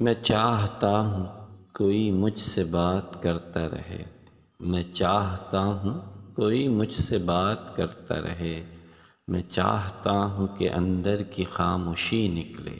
میں چاہتا ہوں کوئی مجھ سے بات کرتا رہے۔ میں چاہتا ہوں کوئی مجھ سے بات کرتا رہے۔ میں چاہتا ہوں کہ اندر کی خاموشی نکلے۔